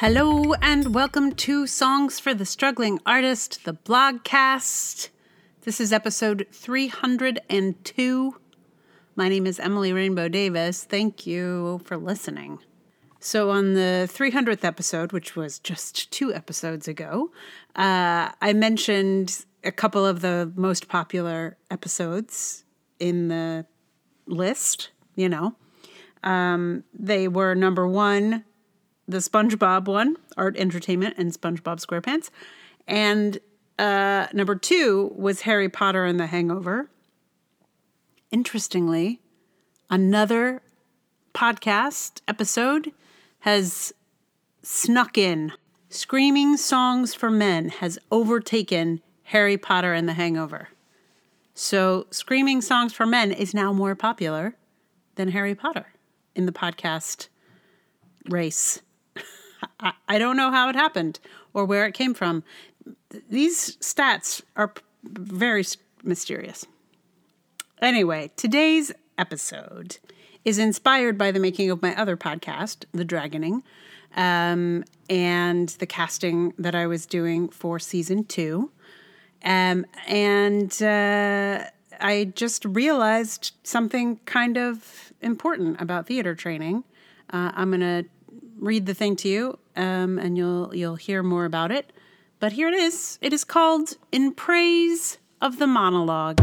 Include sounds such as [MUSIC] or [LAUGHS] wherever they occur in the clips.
Hello and welcome to Songs for the Struggling Artist, the blogcast. This is episode 302. My name is Emily Rainbow Davis. Thank you for listening. So, on the 300th episode, which was just two episodes ago, uh, I mentioned a couple of the most popular episodes in the list, you know. Um, they were number one, the SpongeBob one, Art Entertainment and SpongeBob SquarePants. And uh, number two was Harry Potter and the Hangover. Interestingly, another podcast episode has snuck in. Screaming Songs for Men has overtaken Harry Potter and the Hangover. So, Screaming Songs for Men is now more popular than Harry Potter in the podcast race. I, I don't know how it happened or where it came from. These stats are very mysterious. Anyway, today's episode is inspired by the making of my other podcast, The Dragoning, um, and the casting that I was doing for season two. Um, and uh, I just realized something kind of important about theater training. Uh, I'm going to read the thing to you, um, and you'll you'll hear more about it. But here it is. It is called "In Praise of the Monologue."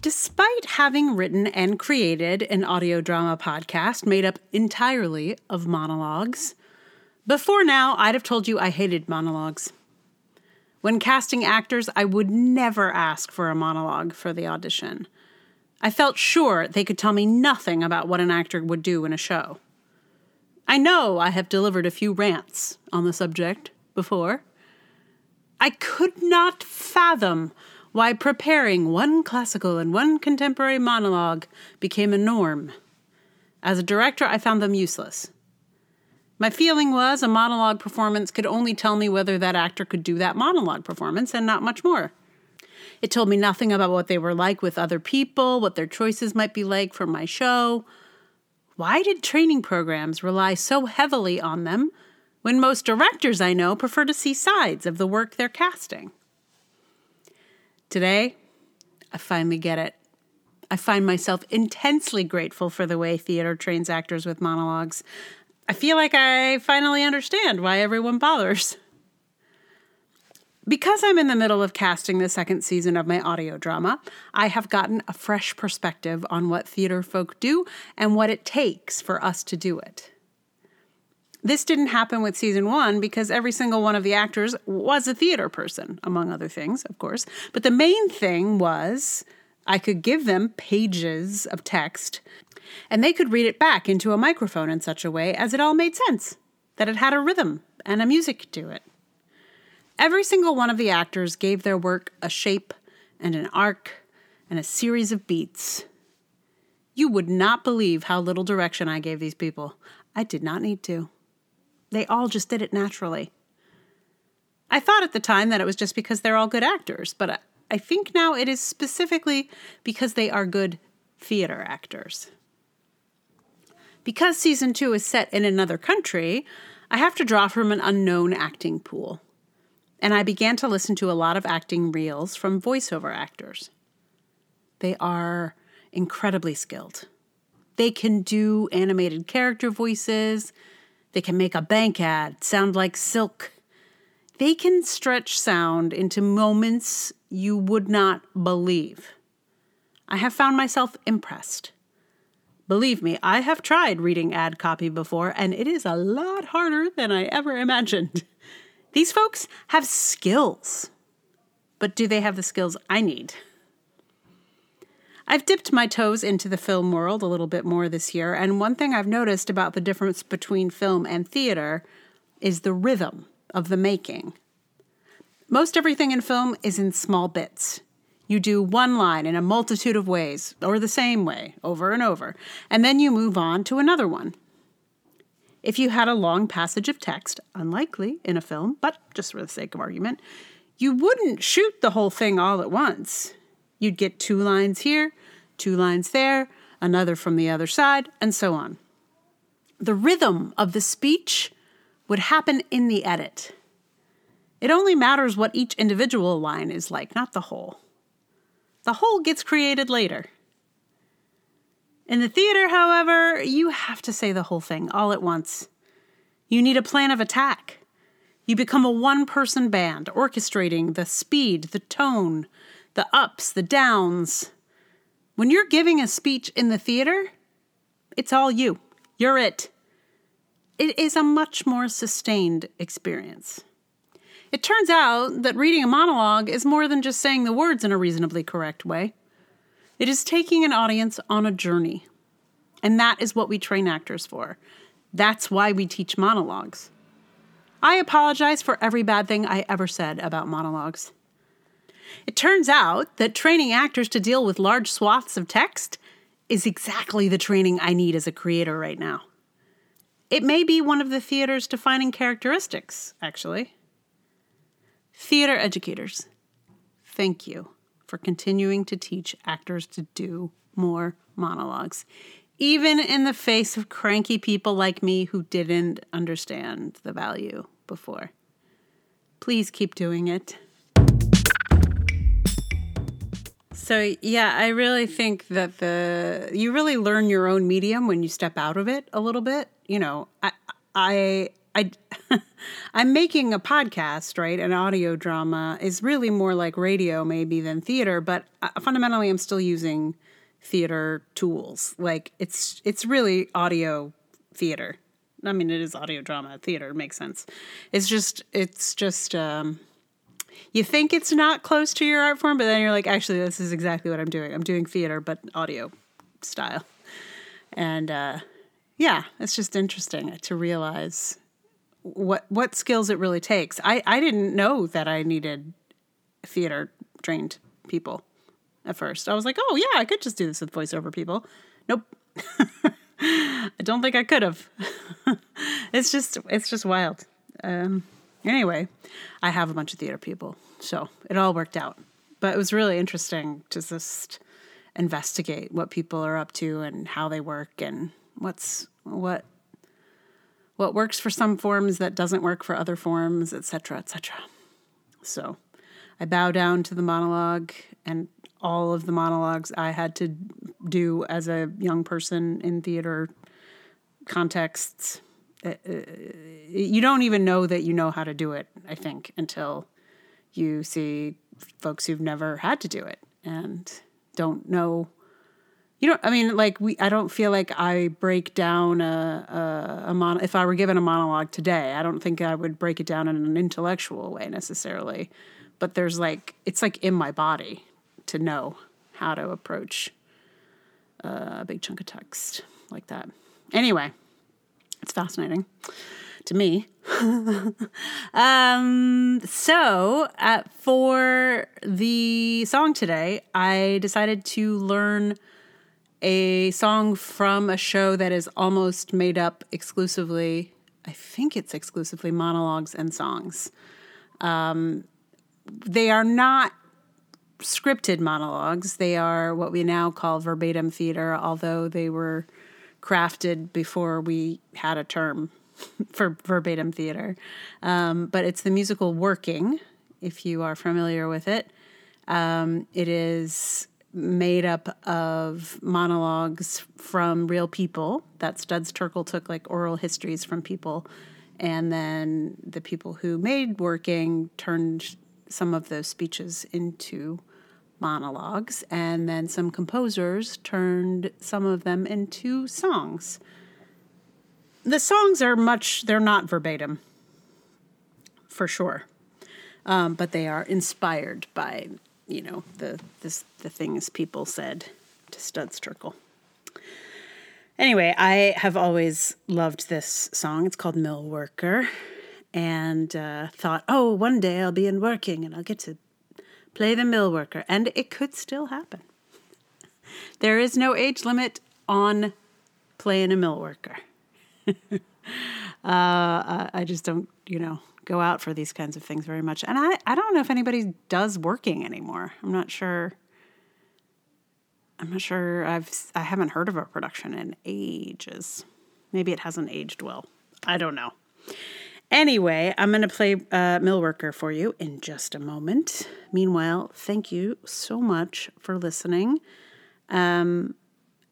Despite having written and created an audio drama podcast made up entirely of monologues, before now I'd have told you I hated monologues. When casting actors, I would never ask for a monologue for the audition. I felt sure they could tell me nothing about what an actor would do in a show. I know I have delivered a few rants on the subject before. I could not fathom why preparing one classical and one contemporary monologue became a norm. As a director, I found them useless. My feeling was a monologue performance could only tell me whether that actor could do that monologue performance and not much more. It told me nothing about what they were like with other people, what their choices might be like for my show. Why did training programs rely so heavily on them when most directors I know prefer to see sides of the work they're casting? Today, I finally get it. I find myself intensely grateful for the way theater trains actors with monologues. I feel like I finally understand why everyone bothers. Because I'm in the middle of casting the second season of my audio drama, I have gotten a fresh perspective on what theater folk do and what it takes for us to do it. This didn't happen with season one because every single one of the actors was a theater person, among other things, of course. But the main thing was I could give them pages of text and they could read it back into a microphone in such a way as it all made sense, that it had a rhythm and a music to it. Every single one of the actors gave their work a shape and an arc and a series of beats. You would not believe how little direction I gave these people. I did not need to. They all just did it naturally. I thought at the time that it was just because they're all good actors, but I think now it is specifically because they are good theater actors. Because season two is set in another country, I have to draw from an unknown acting pool and I began to listen to a lot of acting reels from voiceover actors. They are incredibly skilled. They can do animated character voices, they can make a bank ad sound like silk. They can stretch sound into moments you would not believe. I have found myself impressed. Believe me, I have tried reading ad copy before, and it is a lot harder than I ever imagined. [LAUGHS] These folks have skills. But do they have the skills I need? I've dipped my toes into the film world a little bit more this year, and one thing I've noticed about the difference between film and theater is the rhythm of the making. Most everything in film is in small bits. You do one line in a multitude of ways, or the same way, over and over, and then you move on to another one. If you had a long passage of text, unlikely in a film, but just for the sake of argument, you wouldn't shoot the whole thing all at once. You'd get two lines here, two lines there, another from the other side, and so on. the rhythm of the speech would happen in the edit. It only matters what each individual line is like, not the whole. The whole gets created later. In the theater, however, you have to say the whole thing all at once. You need a plan of attack. You become a one person band, orchestrating the speed, the tone, the ups, the downs. When you're giving a speech in the theater, it's all you. You're it. It is a much more sustained experience. It turns out that reading a monologue is more than just saying the words in a reasonably correct way. It is taking an audience on a journey. And that is what we train actors for. That's why we teach monologues. I apologize for every bad thing I ever said about monologues. It turns out that training actors to deal with large swaths of text is exactly the training I need as a creator right now. It may be one of the theater's defining characteristics, actually. Theater educators, thank you for continuing to teach actors to do more monologues, even in the face of cranky people like me who didn't understand the value before. Please keep doing it. So yeah, I really think that the you really learn your own medium when you step out of it a little bit. You know, I I I [LAUGHS] I'm making a podcast, right? An audio drama is really more like radio maybe than theater, but uh, fundamentally I'm still using theater tools. Like it's it's really audio theater. I mean, it is audio drama theater. It makes sense. It's just it's just um, you think it's not close to your art form, but then you're like, actually, this is exactly what I'm doing. I'm doing theater, but audio style. And uh, yeah, it's just interesting to realize what what skills it really takes. I, I didn't know that I needed theater trained people at first. I was like, oh yeah, I could just do this with voiceover people. Nope. [LAUGHS] I don't think I could have. [LAUGHS] it's just it's just wild. Um, anyway, I have a bunch of theater people, so it all worked out. But it was really interesting to just investigate what people are up to and how they work and what's what what works for some forms that doesn't work for other forms, etc., etc. So, I bow down to the monologue and all of the monologues I had to do as a young person in theater contexts. Uh, uh, you don't even know that you know how to do it, I think, until you see folks who've never had to do it and don't know. You know, I mean, like we. I don't feel like I break down a a, a mon. If I were given a monologue today, I don't think I would break it down in an intellectual way necessarily. But there's like it's like in my body to know how to approach a big chunk of text like that. Anyway, it's fascinating to me. [LAUGHS] um, so, uh, for the song today, I decided to learn a song from a show that is almost made up exclusively, I think it's exclusively monologues and songs. Um, they are not scripted monologues. They are what we now call verbatim theater, although they were crafted before we had a term [LAUGHS] for verbatim theater. Um, but it's the musical Working, if you are familiar with it. Um, it is made up of monologues from real people that Studs Terkel took like oral histories from people. And then the people who made Working turned some of those speeches into monologues, and then some composers turned some of them into songs. The songs are much, they're not verbatim, for sure, um, but they are inspired by, you know, the, the, the things people said to Studs Terkel. Anyway, I have always loved this song. It's called Mill Worker and uh, thought, oh, one day I'll be in working and I'll get to play the mill worker. And it could still happen. There is no age limit on playing a mill worker. [LAUGHS] uh, I just don't, you know, go out for these kinds of things very much. And I, I don't know if anybody does working anymore. I'm not sure. I'm not sure. I've I haven't heard of a production in ages. Maybe it hasn't aged well. I don't know. Anyway, I'm going to play uh, Millworker for you in just a moment. Meanwhile, thank you so much for listening. Um,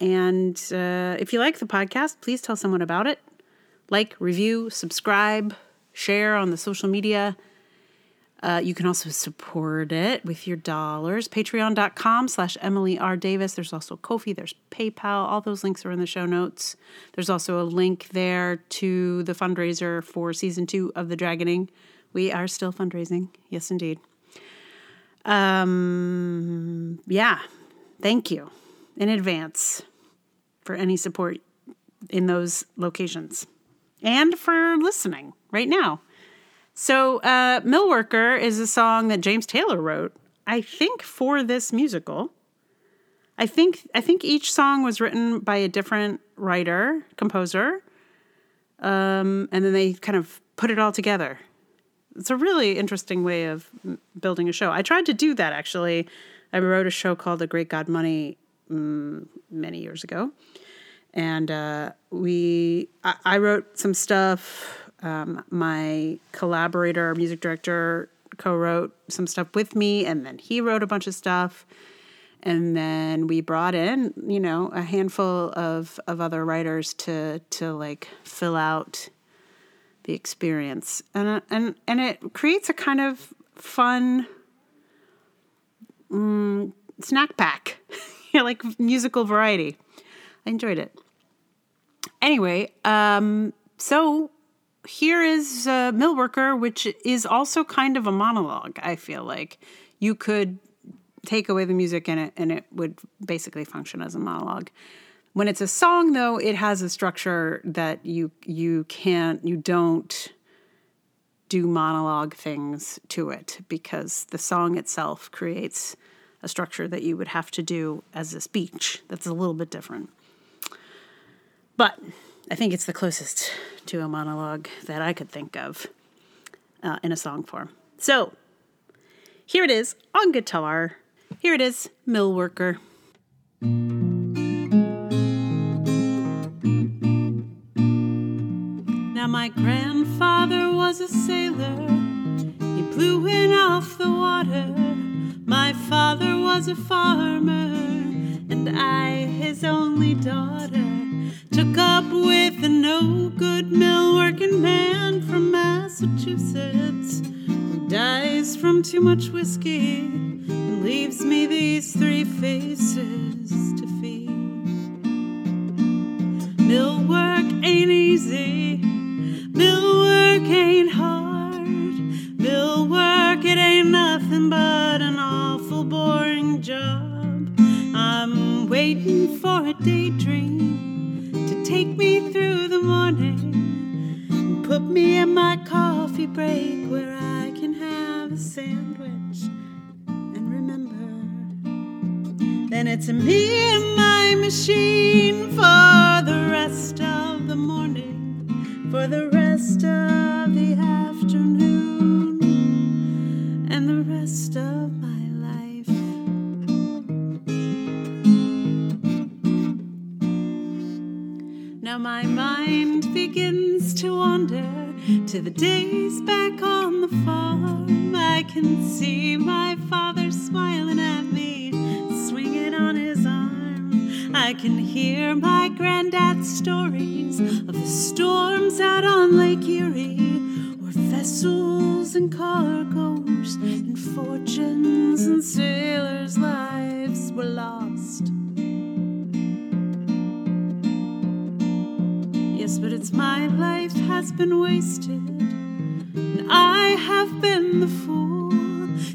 and uh, if you like the podcast, please tell someone about it. Like, review, subscribe, share on the social media. Uh, you can also support it with your dollars. Patreon.com slash Emily R. Davis. There's also Ko-fi, there's PayPal. All those links are in the show notes. There's also a link there to the fundraiser for season two of The Dragoning. We are still fundraising. Yes, indeed. Um, yeah. Thank you in advance for any support in those locations and for listening right now. So, uh, Millworker is a song that James Taylor wrote, I think, for this musical. I think I think each song was written by a different writer, composer, um, and then they kind of put it all together. It's a really interesting way of building a show. I tried to do that actually. I wrote a show called The Great God Money um, many years ago, and uh, we I, I wrote some stuff um, my collaborator, music director, co-wrote some stuff with me, and then he wrote a bunch of stuff. And then we brought in, you know, a handful of, of other writers to to like fill out the experience, and and and it creates a kind of fun mm, snack pack, [LAUGHS] like musical variety. I enjoyed it. Anyway, um, so here is a mill worker, which is also kind of a monologue. I feel like you could take away the music in it, and it would basically function as a monologue. When it's a song, though, it has a structure that you you can't you don't do monologue things to it because the song itself creates a structure that you would have to do as a speech that's a little bit different. But I think it's the closest to a monologue that I could think of uh, in a song form. So here it is on guitar. Here it is, Mill Worker. Now, my grandfather was a sailor, he blew in off the water. My father was a farmer, and I, his only daughter took up with a no good mill working man from Massachusetts who dies from too much whiskey and leaves me these three faces to feed. Mill work ain't easy, mill work ain't hard, for the rest of the afternoon, and the rest of my life. Now my mind begins to wander to the days back on the farm. I can see my I can hear my granddad's stories of the storms out on Lake Erie, where vessels and cargoes and fortunes and sailors' lives were lost. Yes, but it's my life has been wasted. And I have been the fool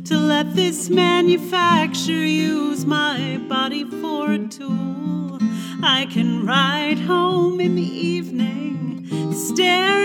to let this manufacture use my body for a tool. I can ride home in the evening, staring